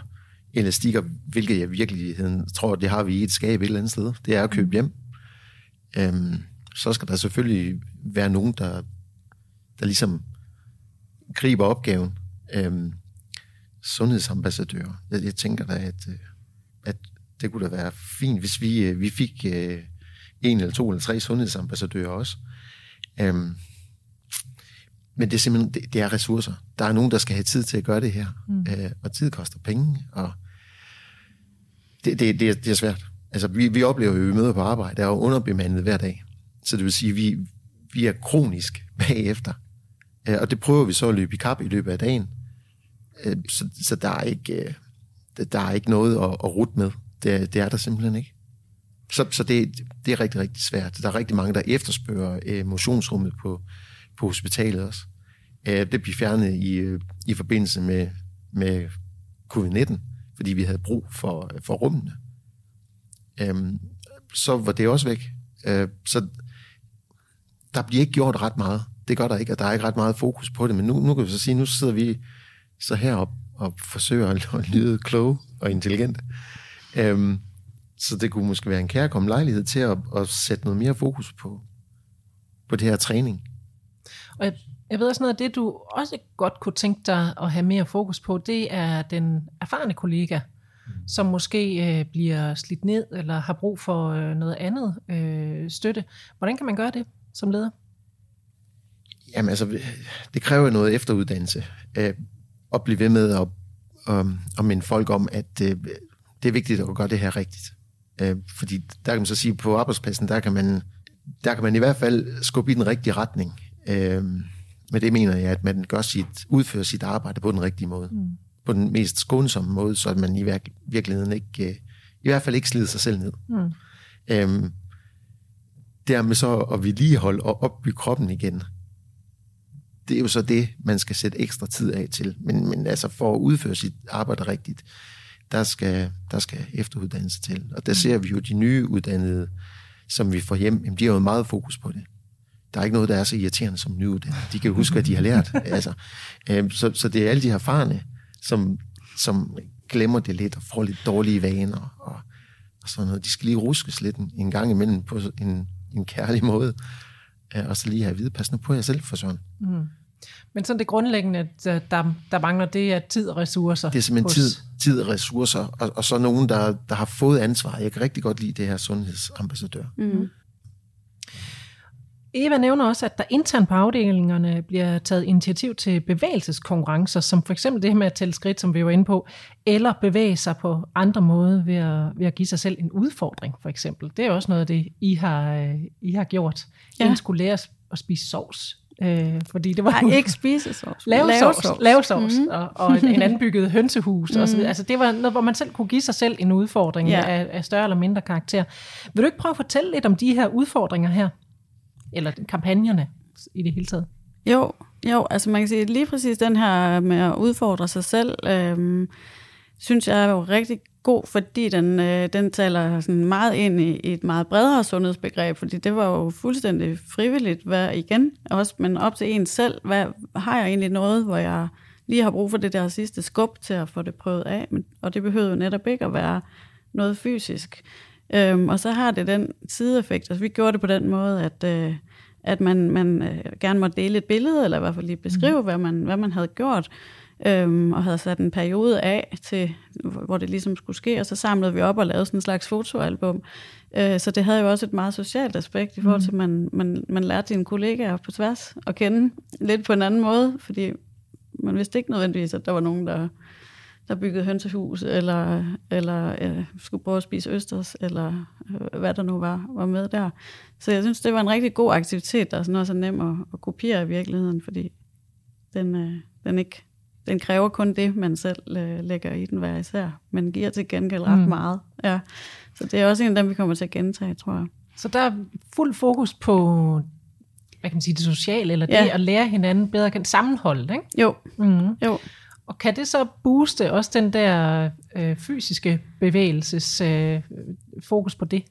elastikker, hvilket jeg virkeligheden tror, det har vi i et skab et eller andet sted. Det er at købe hjem. Øhm, så skal der selvfølgelig være nogen, der, der ligesom griber opgaven. Øhm, sundhedsambassadører. Jeg, jeg tænker da, at, øh, at det kunne da være fint, hvis vi, øh, vi fik øh, en eller to eller tre sundhedsambassadører også. Øhm, men det er simpelthen, det, det er ressourcer. Der er nogen, der skal have tid til at gøre det her. Mm. Øh, og tid koster penge, og det, det, det, er, det er svært. Altså, vi, vi oplever jo, at vi møder på arbejde, der er jo underbemandet hver dag. Så det vil sige, at vi, vi er kronisk bagefter. Øh, og det prøver vi så at løbe i kap i løbet af dagen. Øh, så, så der, er ikke, øh, der er ikke noget at, at rute med. Det, det er der simpelthen ikke. Så, så det, det er rigtig, rigtig svært. Der er rigtig mange, der efterspørger øh, motionsrummet på, på hospitalet også. Øh, det blev fjernet i, i forbindelse med, med covid-19, fordi vi havde brug for, for rummene. Øhm, så var det også væk. Så der bliver ikke gjort ret meget. Det gør der ikke, og der er ikke ret meget fokus på det. Men nu, nu kan vi så sige, nu sidder vi så herop og forsøger at lyde kloge og intelligente. Øhm, så det kunne måske være en kærkommen lejlighed til at, at sætte noget mere fokus på, på det her træning. Og jeg, jeg ved også noget af det, du også godt kunne tænke dig at have mere fokus på, det er den erfarne kollega, mm. som måske øh, bliver slidt ned eller har brug for øh, noget andet øh, støtte. Hvordan kan man gøre det som leder? Jamen altså, det kræver noget efteruddannelse. Øh, at blive ved med at at, at minde folk om, at øh, det er vigtigt at gøre det her rigtigt. Øh, fordi der kan man så sige, at på arbejdspladsen, der kan man, der kan man i hvert fald skubbe i den rigtige retning. Øh, med det mener jeg, at man gør sit, udfører sit arbejde på den rigtige måde. Mm. På den mest skånsomme måde, så man i virkeligheden ikke, øh, i hvert fald ikke slider sig selv ned. Mm. Øh, dermed så at vedligeholde og opbygge kroppen igen, det er jo så det, man skal sætte ekstra tid af til. Men, men altså for at udføre sit arbejde rigtigt, der skal, der skal efteruddannelse til. Og der mm. ser vi jo de nye uddannede, som vi får hjem, jamen de har jo meget fokus på det. Der er ikke noget, der er så irriterende som nyuddannede. De kan jo huske, hvad de har lært. altså, øh, så, så det er alle de erfarne, som, som glemmer det lidt og får lidt dårlige vaner og, og sådan noget. De skal lige ruskes lidt en, en gang imellem på en, en kærlig måde. Øh, og så lige have at vide, pas nu på jer selv for sådan. Mm. Men sådan det grundlæggende, der, der mangler, det er tid og ressourcer. Det er simpelthen hos... tid, tid og ressourcer, og, og så nogen, der, der har fået ansvar. Jeg kan rigtig godt lide det her sundhedsambassadør. Mm. Eva nævner også, at der internt på afdelingerne bliver taget initiativ til bevægelseskonkurrencer, som for eksempel det her med at tælle skridt, som vi var inde på, eller bevæge sig på andre måder ved at, ved at give sig selv en udfordring, for eksempel. Det er også noget af det, I har, I har gjort. Ja. I skulle lære at spise sovs. Øh, fordi det var Nej, ikke spise sovs. Lave, lave sovs, sovs. Lave sovs mm. og, og en anbygget hønsehus. Mm. Og så videre. Altså, det var noget, hvor man selv kunne give sig selv en udfordring ja. af, af større eller mindre karakter. Vil du ikke prøve at fortælle lidt om de her udfordringer her? Eller kampagnerne i det hele taget? Jo, jo, altså man kan sige, lige præcis den her med at udfordre sig selv, øh, synes jeg er jo rigtig god, fordi den, øh, den taler sådan meget ind i, i et meget bredere sundhedsbegreb, fordi det var jo fuldstændig frivilligt, hvad igen, også, men op til en selv, hvad, har jeg egentlig noget, hvor jeg lige har brug for det der sidste skub til at få det prøvet af, men, og det behøver jo netop ikke at være noget fysisk. Øhm, og så har det den sideeffekt, altså vi gjorde det på den måde, at, øh, at man, man øh, gerne måtte dele et billede, eller i hvert fald lige beskrive, mm. hvad, man, hvad man havde gjort, øhm, og havde sat en periode af til, hvor det ligesom skulle ske, og så samlede vi op og lavede sådan en slags fotoalbum. Øh, så det havde jo også et meget socialt aspekt i forhold til, at man, man, man lærte sine kollegaer på tværs at kende lidt på en anden måde, fordi man vidste ikke nødvendigvis, at der var nogen, der, der byggede hønsehus, eller, eller øh, skulle prøve at spise østers, eller øh, hvad der nu var, var med der. Så jeg synes, det var en rigtig god aktivitet, der er sådan også er nem at, at kopiere i virkeligheden, fordi den, øh, den ikke den kræver kun det, man selv øh, lægger i den hver især, men giver til gengæld ret mm. meget. Ja. Så det er også en af dem, vi kommer til at gentage, tror jeg. Så der er fuld fokus på hvad kan man sige, det sociale, eller ja. det at lære hinanden bedre, kan sammenholde, ikke? Jo. Mm. jo. Og kan det så booste også den der øh, fysiske bevægelses øh, fokus på det?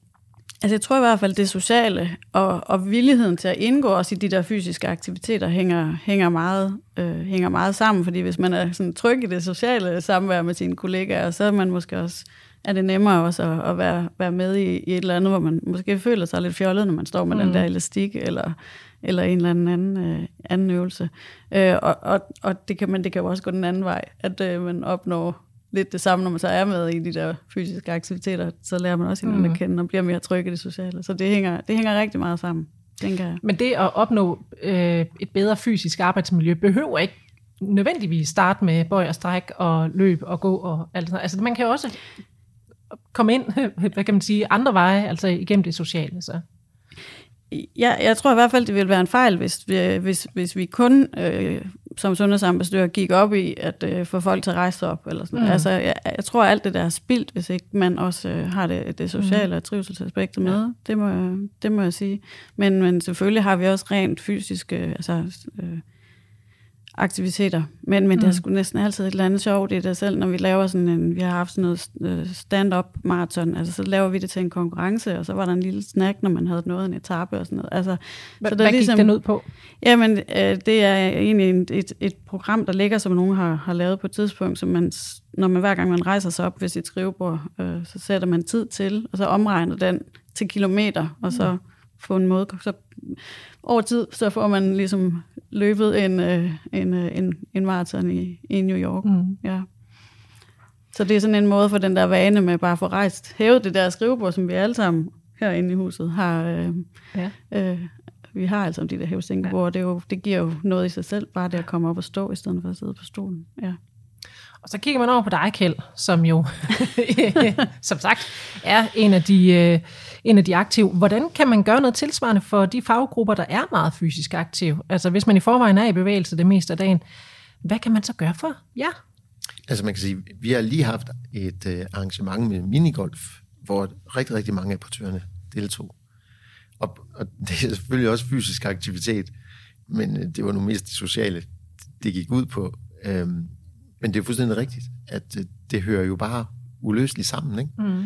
Altså jeg tror i hvert fald, det sociale og, og villigheden til at indgå også i de der fysiske aktiviteter hænger, hænger, meget, øh, hænger meget sammen, fordi hvis man er sådan tryg i det sociale samvær med sine kollegaer, så er man måske også er det nemmere også at, at være, være med i, i et eller andet, hvor man måske føler sig lidt fjollet, når man står med mm. den der elastik, eller, eller en eller anden anden, øh, anden øvelse. Øh, og og, og det, kan, man, det kan jo også gå den anden vej, at øh, man opnår lidt det samme, når man så er med i de der fysiske aktiviteter, så lærer man også hinanden mm. at kende og bliver mere tryg i det sociale. Så det hænger, det hænger rigtig meget sammen, tænker jeg. Men det at opnå øh, et bedre fysisk arbejdsmiljø behøver ikke nødvendigvis starte med bøj og stræk og løb og gå og alt sådan Altså man kan jo også komme ind, hvad kan man sige, andre veje, altså igennem det sociale. Så. Ja, jeg tror i hvert fald, det vil være en fejl, hvis vi, hvis, hvis vi kun øh, som sundhedsambassadør gik op i at øh, få folk til at rejse op. Eller sådan. Mm. Altså, jeg, jeg tror, alt det der er spildt, hvis ikke man også øh, har det, det sociale mm. og trivselsaspektet med. Ja. Det, må, det må jeg sige. Men, men selvfølgelig har vi også rent fysiske... Altså, øh, aktiviteter. Men, men mm. det er sgu næsten altid et eller andet sjovt i det selv, når vi laver sådan en, vi har haft sådan noget øh, stand-up maraton, altså så laver vi det til en konkurrence, og så var der en lille snack, når man havde nået en etape og sådan noget. Altså, H- så der hvad ligesom, gik den ud på? Jamen, øh, det er egentlig et, et program, der ligger, som nogen har, har lavet på et tidspunkt, som man, når man hver gang man rejser sig op ved sit skrivebord, øh, så sætter man tid til, og så omregner den til kilometer, og så mm. få en måde, så over tid, så får man ligesom løbet en, øh, en, øh, en, en maraton i, i New York. Mm. Ja. Så det er sådan en måde for den der vane med bare at få rejst, hævet det der skrivebord, som vi alle sammen herinde i huset har. Øh, ja. øh, vi har altså de der hævesænkebord, ja. det, er jo, det giver jo noget i sig selv, bare det at komme op og stå, i stedet for at sidde på stolen. Ja. Og så kigger man over på dig, Kjeld, som jo, som sagt, er en af, de, øh, en af de aktive. Hvordan kan man gøre noget tilsvarende for de faggrupper, der er meget fysisk aktive? Altså hvis man i forvejen er i bevægelse det meste af dagen, hvad kan man så gøre for Ja. Altså man kan sige, vi har lige haft et øh, arrangement med minigolf, hvor rigtig, rigtig mange af portørerne deltog. Og, og det er selvfølgelig også fysisk aktivitet, men øh, det var nu mest det sociale, det gik ud på. Øhm, men det er fuldstændig rigtigt, at øh, det hører jo bare uløseligt sammen. Ikke? Mm.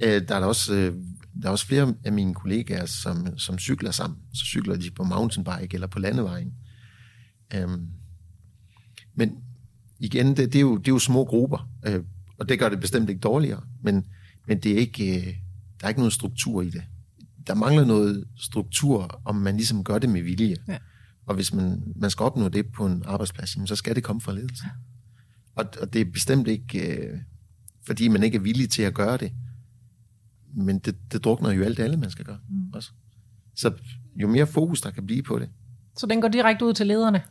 Øh, der, er der, også, øh, der er også flere af mine kollegaer, som, som cykler sammen. Så cykler de på mountainbike eller på landevejen. Øhm, men igen, det, det, er jo, det er jo små grupper, øh, og det gør det bestemt ikke dårligere, men, men det er ikke, øh, der er ikke nogen struktur i det. Der mangler noget struktur, om man ligesom gør det med vilje. Ja. Og hvis man, man skal opnå det på en arbejdsplads, så skal det komme fra ledelsen. Ja. Og, og det er bestemt ikke, øh, fordi man ikke er villig til at gøre det. Men det, det drukner jo alt, alle man skal gøre mm. også. Så jo mere fokus, der kan blive på det. Så den går direkte ud til lederne?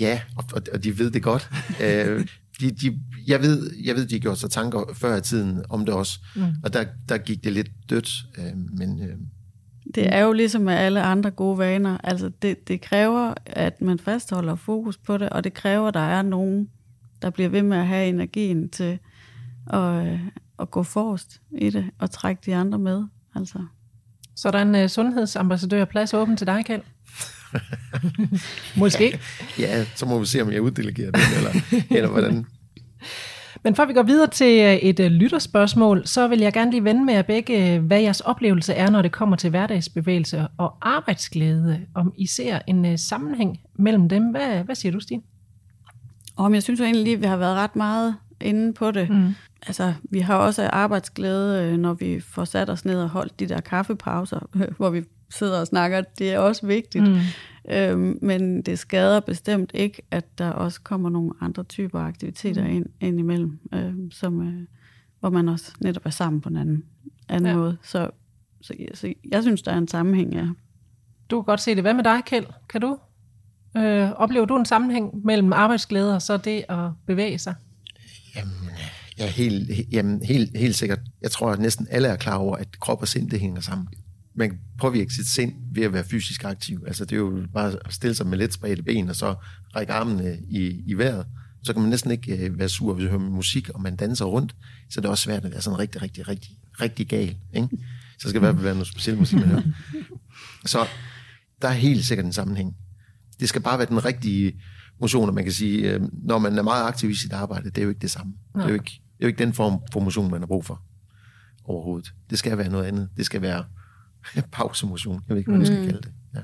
Ja, og, og de ved det godt. øh, de, de, jeg, ved, jeg ved, de gjorde sig tanker før i tiden om det også, mm. og der, der gik det lidt dødt. Øh, men, øh, det er jo ligesom med alle andre gode vaner. Altså det, det kræver, at man fastholder fokus på det, og det kræver, at der er nogen, der bliver ved med at have energien til at, øh, at gå forrest i det, og trække de andre med. Altså. Så der er en uh, sundhedsambassadør plads åben til dig, Kjeld? Måske. ja, så må vi se, om jeg uddelegerer det, eller, eller hvordan. Men før vi går videre til øh, et uh, lytterspørgsmål, så vil jeg gerne lige vende med jer begge, hvad jeres oplevelse er, når det kommer til hverdagsbevægelse og arbejdsglæde. Om I ser en uh, sammenhæng mellem dem. Hvad, hvad siger du, Stine? Om jeg synes jo egentlig, at vi har været ret meget inde på det. Mm. Altså, vi har også arbejdsglæde, når vi får sat os ned og holdt de der kaffepauser, hvor vi sidder og snakker. Det er også vigtigt. Mm. Øhm, men det skader bestemt ikke, at der også kommer nogle andre typer aktiviteter mm. ind, ind imellem, øh, som, øh, hvor man også netop er sammen på en anden, anden ja. måde. Så, så, så jeg synes, der er en sammenhæng, ja. Du kan godt se det. Hvad med dig, Kjeld? Kan du? Øh, oplever du en sammenhæng mellem arbejdsglæde og så det at bevæge sig? Jamen, ja, helt, jamen, helt, helt sikkert. Jeg tror, at næsten alle er klar over, at krop og sind, det hænger sammen man kan påvirke sit sind ved at være fysisk aktiv. Altså det er jo bare at stille sig med let spredte ben, og så række armene i, i vejret. Så kan man næsten ikke øh, være sur, hvis man hører musik, og man danser rundt. Så det er også svært at være sådan rigtig, rigtig, rigtig, rigtig gal. Ikke? Så skal det være noget specielt musik, man hører. Så der er helt sikkert en sammenhæng. Det skal bare være den rigtige motion, og man kan sige, øh, når man er meget aktiv i sit arbejde, det er jo ikke det samme. Det er jo ikke, jo ikke den form for motion, man har brug for overhovedet. Det skal være noget andet. Det skal være pausemotion. Jeg ved ikke, hvad mm. skal kalde det. Ja.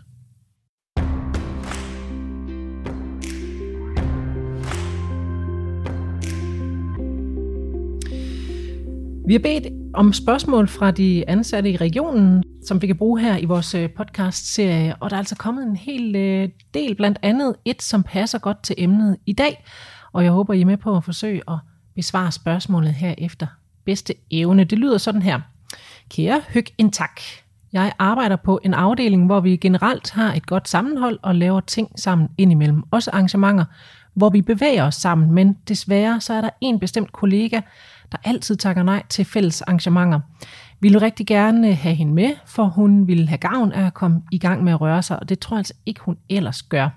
Vi har bedt om spørgsmål fra de ansatte i regionen, som vi kan bruge her i vores øh, podcast-serie, og der er altså kommet en hel øh, del, blandt andet et, som passer godt til emnet i dag, og jeg håber, I er med på at forsøge at besvare spørgsmålet her efter bedste evne. Det lyder sådan her. Kære Høg en tak. Jeg arbejder på en afdeling, hvor vi generelt har et godt sammenhold og laver ting sammen indimellem. Også arrangementer, hvor vi bevæger os sammen, men desværre så er der en bestemt kollega, der altid takker nej til fælles arrangementer. Vi vil rigtig gerne have hende med, for hun vil have gavn af at komme i gang med at røre sig, og det tror jeg altså ikke, hun ellers gør.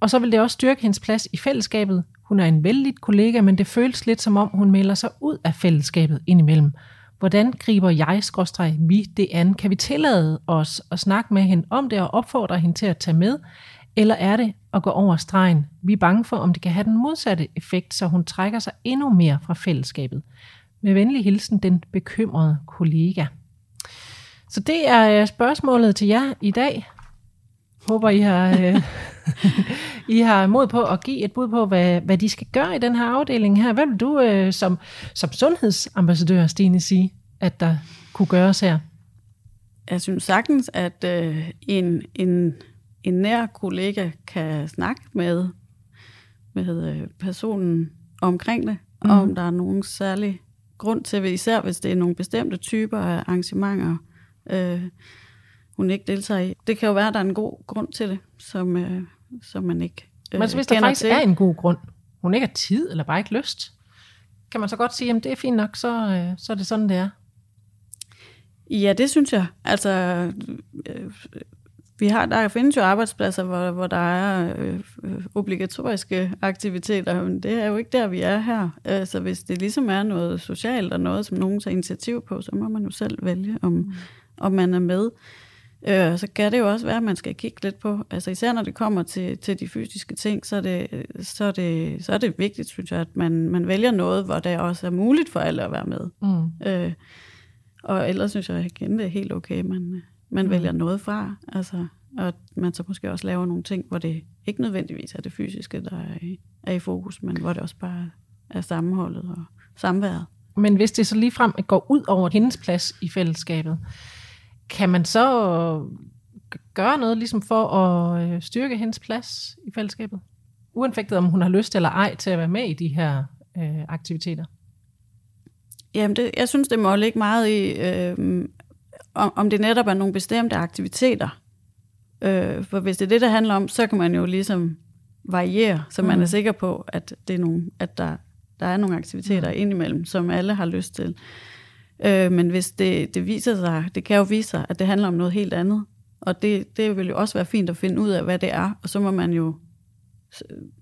Og så vil det også styrke hendes plads i fællesskabet. Hun er en vældig kollega, men det føles lidt som om, hun melder sig ud af fællesskabet indimellem. Hvordan griber jeg, skråstreg, vi det an? Kan vi tillade os at snakke med hende om det og opfordre hende til at tage med? Eller er det at gå over stregen? Vi er bange for, om det kan have den modsatte effekt, så hun trækker sig endnu mere fra fællesskabet. Med venlig hilsen, den bekymrede kollega. Så det er øh, spørgsmålet til jer i dag. Håber, I har, øh, I har mod på at give et bud på, hvad, hvad de skal gøre i den her afdeling her. Hvad vil du øh, som, som sundhedsambassadør, Stine, sige, at der kunne gøres her? Jeg synes sagtens, at øh, en, en, en nær kollega kan snakke med, med personen omkring det, mm. om der er nogen særlig grund til, især hvis det er nogle bestemte typer af arrangementer, øh, hun ikke deltager i. Det kan jo være, at der er en god grund til det, som, øh, som man ikke øh, Men så hvis der faktisk til. er en god grund, hun ikke har tid, eller bare ikke lyst, kan man så godt sige, at det er fint nok, så, øh, så er det sådan, det er. Ja, det synes jeg. Altså, øh, vi har, der findes jo arbejdspladser, hvor, hvor der er øh, obligatoriske aktiviteter, men det er jo ikke der, vi er her. Altså, hvis det ligesom er noget socialt og noget, som nogen tager initiativ på, så må man jo selv vælge, om, om man er med. Øh, så kan det jo også være, at man skal kigge lidt på, altså især når det kommer til, til de fysiske ting, så er, det, så, er det, så er det vigtigt, synes jeg, at man, man vælger noget, hvor det også er muligt for alle at være med. Mm. Øh, og ellers synes jeg igen, det er helt okay, man, man mm. vælger noget fra. Altså, og man så måske også laver nogle ting, hvor det ikke nødvendigvis er det fysiske, der er i, er i fokus, men hvor det også bare er sammenholdet og samværet. Men hvis det så ligefrem går ud over hendes plads i fællesskabet, kan man så gøre noget ligesom for at øh, styrke hendes plads i fællesskabet? Uanfægtet om hun har lyst eller ej til at være med i de her øh, aktiviteter? Jamen, det, jeg synes, det må ligge meget i, øh, om, om det netop er nogle bestemte aktiviteter. Øh, for hvis det er det, der handler om, så kan man jo ligesom variere, så man mm. er sikker på, at, det er nogle, at der, der er nogle aktiviteter mm. indimellem, som alle har lyst til. Øh, men hvis det, det viser sig, det kan jo vise sig, at det handler om noget helt andet, og det, det vil jo også være fint at finde ud af, hvad det er, og så må man jo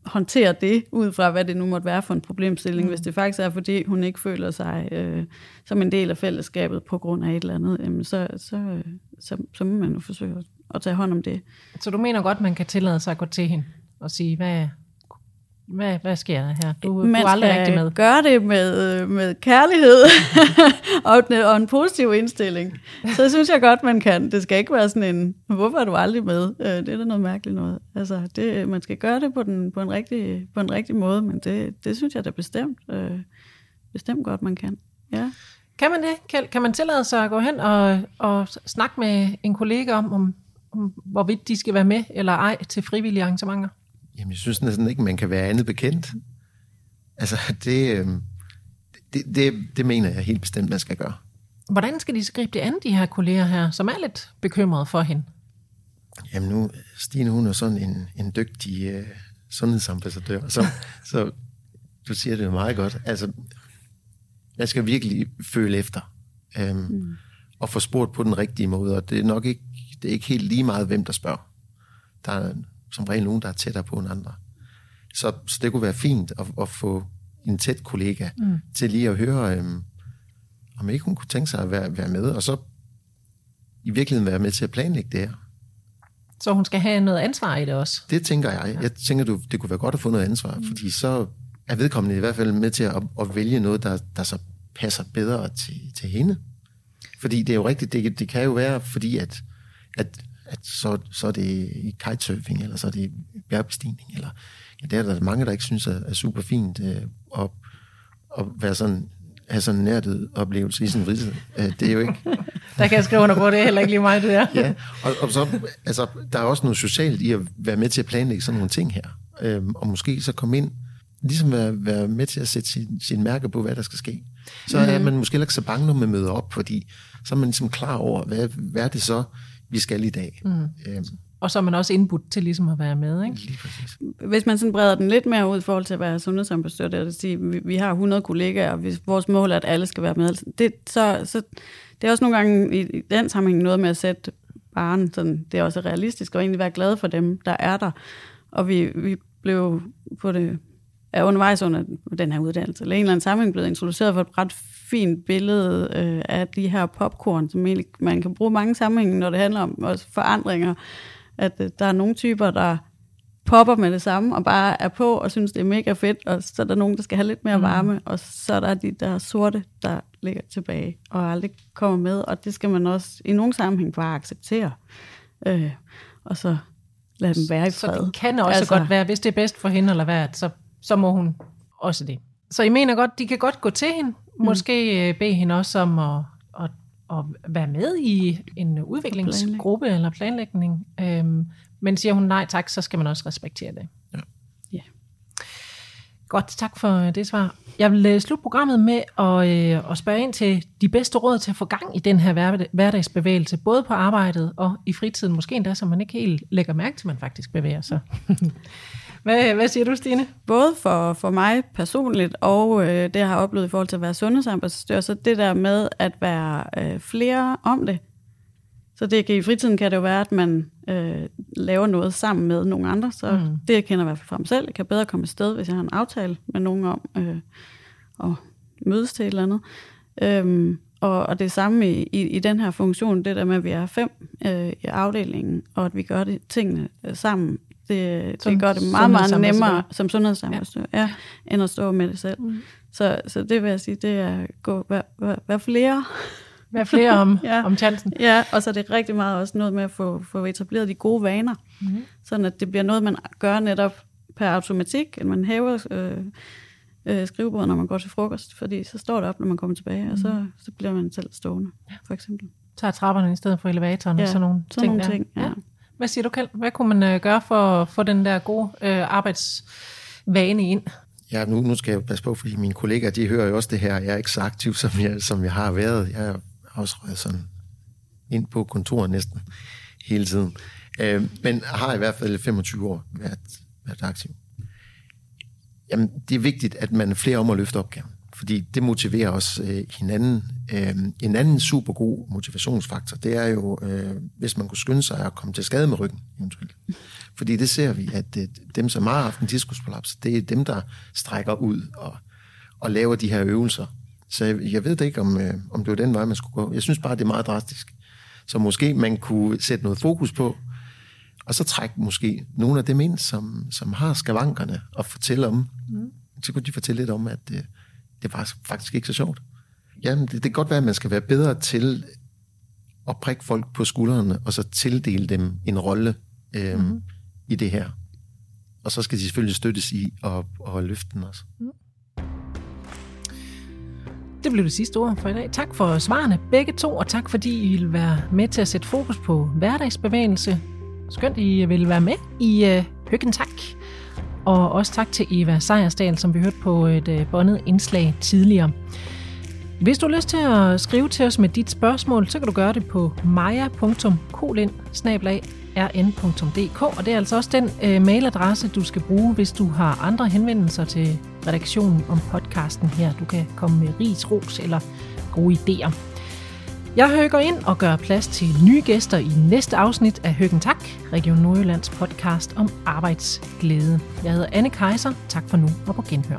håndtere det, ud fra hvad det nu måtte være for en problemstilling. Mm. Hvis det faktisk er, fordi hun ikke føler sig øh, som en del af fællesskabet på grund af et eller andet, jamen så, så, så, så må man jo forsøge at tage hånd om det. Så du mener godt, man kan tillade sig at gå til hende og sige, hvad, hvad, hvad sker der her? Du, Man du er aldrig rigtig med. gøre det med, med kærlighed og, en, og en positiv indstilling. Så synes jeg godt, man kan. Det skal ikke være sådan en, hvorfor er du aldrig med? Øh, det er da noget mærkeligt noget. Altså, det, man skal gøre det på, den, på, en, rigtig, på en rigtig måde, men det, det synes jeg da bestemt, øh, bestemt godt, man kan. Ja. Kan man det, Kjeld? Kan man tillade sig at gå hen og, og snakke med en kollega om, om, om, hvorvidt de skal være med eller ej til frivillige arrangementer? Jamen, jeg synes næsten ikke, man kan være andet bekendt. Altså, det, øh, det, det, det mener jeg helt bestemt, man skal gøre. Hvordan skal de skrive det an, de her kolleger her, som er lidt bekymrede for hende? Jamen nu, Stine, hun er sådan en, en dygtig øh, sundhedsambassadør, så, så du siger det jo meget godt. Altså, jeg skal virkelig føle efter, øhm, mm. og få spurgt på den rigtige måde, og det er nok ikke, det er ikke helt lige meget, hvem der spørger. Der er som regel nogen, der er tættere på end andre. Så, så det kunne være fint at, at få en tæt kollega mm. til lige at høre, øhm, om ikke hun kunne tænke sig at være, være med, og så i virkeligheden være med til at planlægge det her. Så hun skal have noget ansvar i det også? Det tænker jeg. Jeg tænker, du, det kunne være godt at få noget ansvar, mm. fordi så er vedkommende i hvert fald med til at, at vælge noget, der, der så passer bedre til, til hende. Fordi det er jo rigtigt, det, det kan jo være, fordi at, at at så, så er det i kitesurfing, eller så er det bjergbestigning, eller ja, det er der mange, der ikke synes er, er super fint øh, at, at være sådan, have sådan en nærdet oplevelse i sin vridse. Øh, det er jo ikke... der kan jeg skrive under på, det er heller ikke lige mig, det der. ja, og, og så, altså, der er også noget socialt i at være med til at planlægge sådan nogle ting her. Øh, og måske så komme ind, ligesom være, være med til at sætte sin, sin mærke på, hvad der skal ske. Så er mhm. man måske ikke så bange, når man møder op, fordi så er man ligesom klar over, hvad, hvad er det så, vi skal i dag. Mm. Øhm. Og så er man også indbudt til ligesom at være med, ikke? Lige præcis. Hvis man sådan breder den lidt mere ud i forhold til at være sundhedsambassadør, det vil sige, vi, vi har 100 kollegaer, og hvis vores mål er, at alle skal være med, det, så, så det er også nogle gange i, i den sammenhæng noget med at sætte barn, sådan, det er også realistisk, og egentlig være glad for dem, der er der. Og vi, vi blev på det er undervejs under den her uddannelse, eller en eller anden sammenhæng blevet introduceret for et ret fint billede øh, af de her popcorn, som egentlig, man kan bruge mange sammenhænge, når det handler om også forandringer. At øh, der er nogle typer, der popper med det samme, og bare er på, og synes, det er mega fedt, og så er der nogen, der skal have lidt mere mm. varme, mm. og så er der de der sorte, der ligger tilbage, og aldrig kommer med, og det skal man også i nogle sammenhæng bare acceptere. Øh, og så lade dem være i fred. Så det kan også altså, godt være, hvis det er bedst for hende eller hvad, så så må hun også det. Så I mener godt, de kan godt gå til hende, mm. måske øh, bede hende også om at, at, at være med i en udviklingsgruppe Planlæg. eller planlægning. Øhm, men siger hun nej tak, så skal man også respektere det. Ja. Godt, tak for det svar. Jeg vil øh, slutte programmet med at, øh, at spørge ind til de bedste råd til at få gang i den her hverdagsbevægelse, både på arbejdet og i fritiden, måske endda, så man ikke helt lægger mærke til, at man faktisk bevæger sig. hvad, hvad siger du, Stine? Både for, for mig personligt, og øh, det, jeg har oplevet i forhold til at være sundhedsambassadør, så det der med at være øh, flere om det, så det kan, i fritiden kan det jo være, at man øh, laver noget sammen med nogle andre. Så mm. det, jeg kender i hvert fald fra mig selv, jeg kan bedre komme sted, hvis jeg har en aftale med nogen om øh, at mødes til et eller andet. Øhm, og, og det samme i, i, i den her funktion, det der med, at vi er fem øh, i afdelingen, og at vi gør det, tingene øh, sammen, det, som det gør det meget, meget nemmere som sundhedsambassadør, ja. ja, end at stå med det selv. Mm. Så, så det vil jeg sige, det er gå, vær, vær, vær flere være flere om, ja. om chancen. Ja, og så er det rigtig meget også noget med at få, få etableret de gode vaner, mm-hmm. sådan at det bliver noget, man gør netop per automatik, at man hæver øh, øh, skrivebordet, når man går til frokost, fordi så står det op, når man kommer tilbage, mm. og så, mhm. så bliver man selv stående, for eksempel. Tager trapperne i stedet for elevatoren ja, og sådan nogle sådan ting. Nogle ting ja. Ja. Hvad siger du, Kjeld? Hvad kunne man øh, gøre for at få den der gode øh, arbejdsvane ind? Ja, nu, nu skal jeg passe på, fordi mine kollegaer, de hører jo også det her. Jeg er ikke så aktiv, som jeg, som jeg har været. Jeg også røget sådan ind på kontoret næsten hele tiden. Øh, men har i hvert fald 25 år været, været aktiv. Jamen, det er vigtigt, at man er flere om at løfte opgaven, fordi det motiverer os øh, hinanden. Øh, en anden super god motivationsfaktor, det er jo, øh, hvis man kunne skynde sig at komme til skade med ryggen, eventuelt. Fordi det ser vi, at øh, dem, som har haft en diskusprolaps, det er dem, der strækker ud og, og laver de her øvelser så jeg, jeg ved ikke, om, øh, om det var den vej, man skulle gå. Jeg synes bare, det er meget drastisk. Så måske man kunne sætte noget fokus på, og så trække måske nogle af dem ind, som, som har skavankerne, og fortælle om, mm. så kunne de fortælle lidt om, at det, det var faktisk ikke så sjovt. Jamen, det, det kan godt være, at man skal være bedre til at prikke folk på skuldrene, og så tildele dem en rolle øh, mm. i det her. Og så skal de selvfølgelig støttes i at, at løfte den også. Mm. Det blev det sidste ord for i dag. Tak for svarene begge to, og tak fordi I vil være med til at sætte fokus på hverdagsbevægelse. Skønt, I vil være med i uh, Høkken Tak. Og også tak til Eva Sejersdal, som vi hørte på et øh, bondet indslag tidligere. Hvis du har lyst til at skrive til os med dit spørgsmål, så kan du gøre det på maja.kolin rn.dk, og det er altså også den øh, mailadresse, du skal bruge, hvis du har andre henvendelser til redaktionen om podcasten her. Du kan komme med ris, ros eller gode idéer. Jeg høger ind og gør plads til nye gæster i næste afsnit af Høgen Tak, Region Nordjyllands podcast om arbejdsglæde. Jeg hedder Anne Kejser. Tak for nu og på genhør.